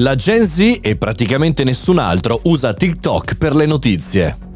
La Gen Z e praticamente nessun altro usa TikTok per le notizie.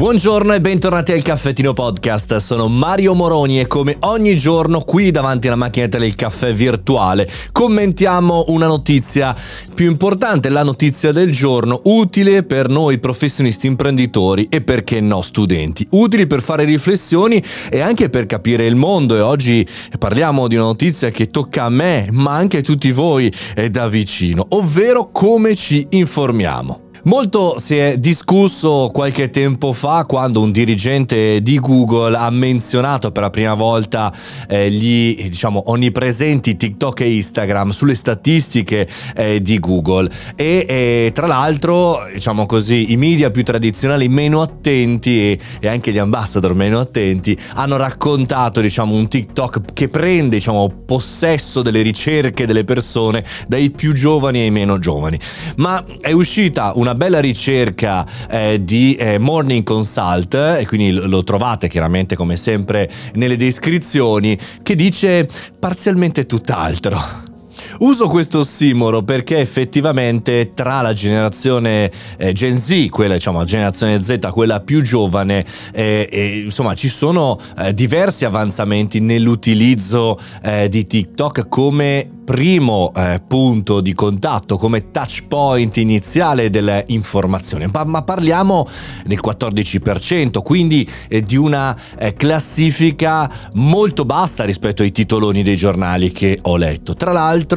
Buongiorno e bentornati al Caffettino Podcast, sono Mario Moroni e come ogni giorno qui davanti alla macchinetta del caffè virtuale commentiamo una notizia più importante, la notizia del giorno, utile per noi professionisti imprenditori e perché no studenti, utili per fare riflessioni e anche per capire il mondo. E oggi parliamo di una notizia che tocca a me ma anche a tutti voi da vicino, ovvero come ci informiamo. Molto si è discusso qualche tempo fa quando un dirigente di Google ha menzionato per la prima volta eh, gli diciamo onnipresenti TikTok e Instagram sulle statistiche eh, di Google. E eh, tra l'altro diciamo così i media più tradizionali meno attenti e, e, anche gli ambassador meno attenti hanno raccontato diciamo un TikTok che prende diciamo possesso delle ricerche delle persone dai più giovani ai meno giovani. Ma è uscita una una bella ricerca eh, di eh, Morning Consult, e quindi lo trovate chiaramente come sempre nelle descrizioni, che dice parzialmente tutt'altro. Uso questo ossimoro perché effettivamente tra la generazione eh, Gen Z, quella diciamo la generazione Z, quella più giovane, eh, eh, insomma ci sono eh, diversi avanzamenti nell'utilizzo eh, di TikTok come primo eh, punto di contatto, come touch point iniziale dell'informazione, ma, ma parliamo del 14%, quindi eh, di una eh, classifica molto bassa rispetto ai titoloni dei giornali che ho letto. Tra l'altro,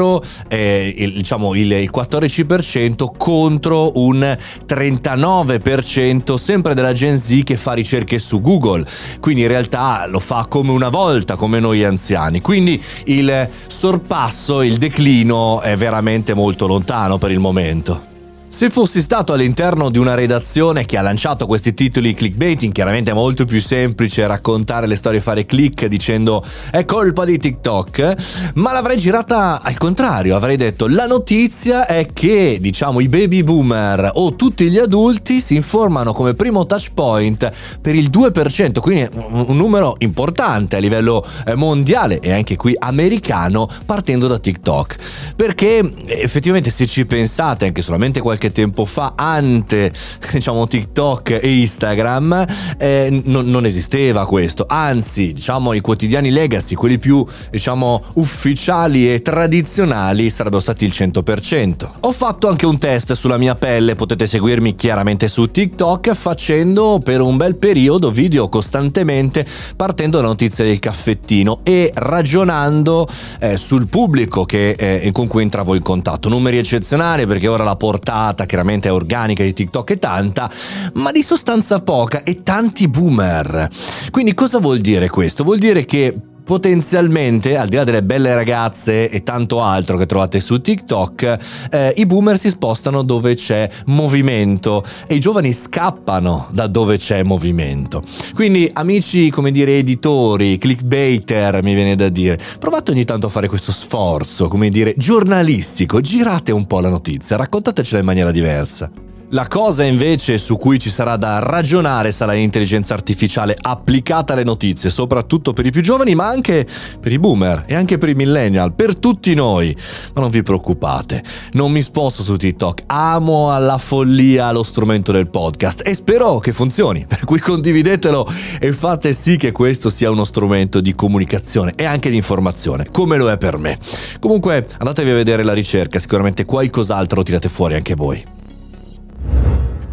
eh, il, diciamo il, il 14% contro un 39% sempre della Gen Z che fa ricerche su Google, quindi in realtà lo fa come una volta, come noi anziani. Quindi il sorpasso il declino è veramente molto lontano per il momento. Se fossi stato all'interno di una redazione che ha lanciato questi titoli clickbaiting, chiaramente è molto più semplice raccontare le storie e fare click dicendo è colpa di TikTok, ma l'avrei girata al contrario, avrei detto la notizia è che diciamo i baby boomer o tutti gli adulti si informano come primo touch point per il 2%, quindi un numero importante a livello eh, mondiale e anche qui americano partendo da TikTok. Perché effettivamente se ci pensate anche solamente qualche qualche tempo fa, ante diciamo, TikTok e Instagram, eh, non, non, esisteva questo. Anzi, diciamo, i quotidiani legacy, quelli più diciamo, ufficiali e tradizionali, sarebbero stati il 100%. Ho fatto anche un test sulla mia pelle, potete seguirmi chiaramente su TikTok, facendo per un bel periodo video costantemente partendo da notizie del caffettino e ragionando eh, sul pubblico che, eh, con cui entravo in contatto. Numeri eccezionali perché ora la portata portata chiaramente organica di TikTok è tanta, ma di sostanza poca e tanti boomer. Quindi cosa vuol dire questo? Vuol dire che potenzialmente, al di là delle belle ragazze e tanto altro che trovate su TikTok, eh, i boomer si spostano dove c'è movimento e i giovani scappano da dove c'è movimento. Quindi, amici, come dire, editori, clickbaiter, mi viene da dire, provate ogni tanto a fare questo sforzo, come dire, giornalistico, girate un po' la notizia, raccontatecela in maniera diversa. La cosa invece su cui ci sarà da ragionare sarà l'intelligenza artificiale applicata alle notizie, soprattutto per i più giovani, ma anche per i boomer e anche per i millennial, per tutti noi. Ma non vi preoccupate, non mi sposto su TikTok, amo alla follia lo strumento del podcast e spero che funzioni, per cui condividetelo e fate sì che questo sia uno strumento di comunicazione e anche di informazione, come lo è per me. Comunque andatevi a vedere la ricerca, sicuramente qualcos'altro tirate fuori anche voi.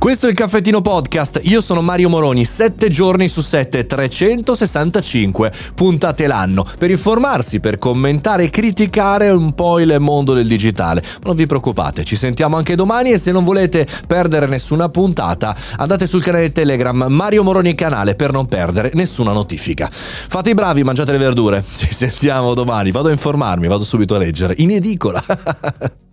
Questo è il Caffettino Podcast, io sono Mario Moroni, 7 giorni su 7, 365 puntate l'anno, per informarsi, per commentare e criticare un po' il mondo del digitale. Ma non vi preoccupate, ci sentiamo anche domani e se non volete perdere nessuna puntata, andate sul canale Telegram Mario Moroni Canale per non perdere nessuna notifica. Fate i bravi, mangiate le verdure, ci sentiamo domani, vado a informarmi, vado subito a leggere, in edicola.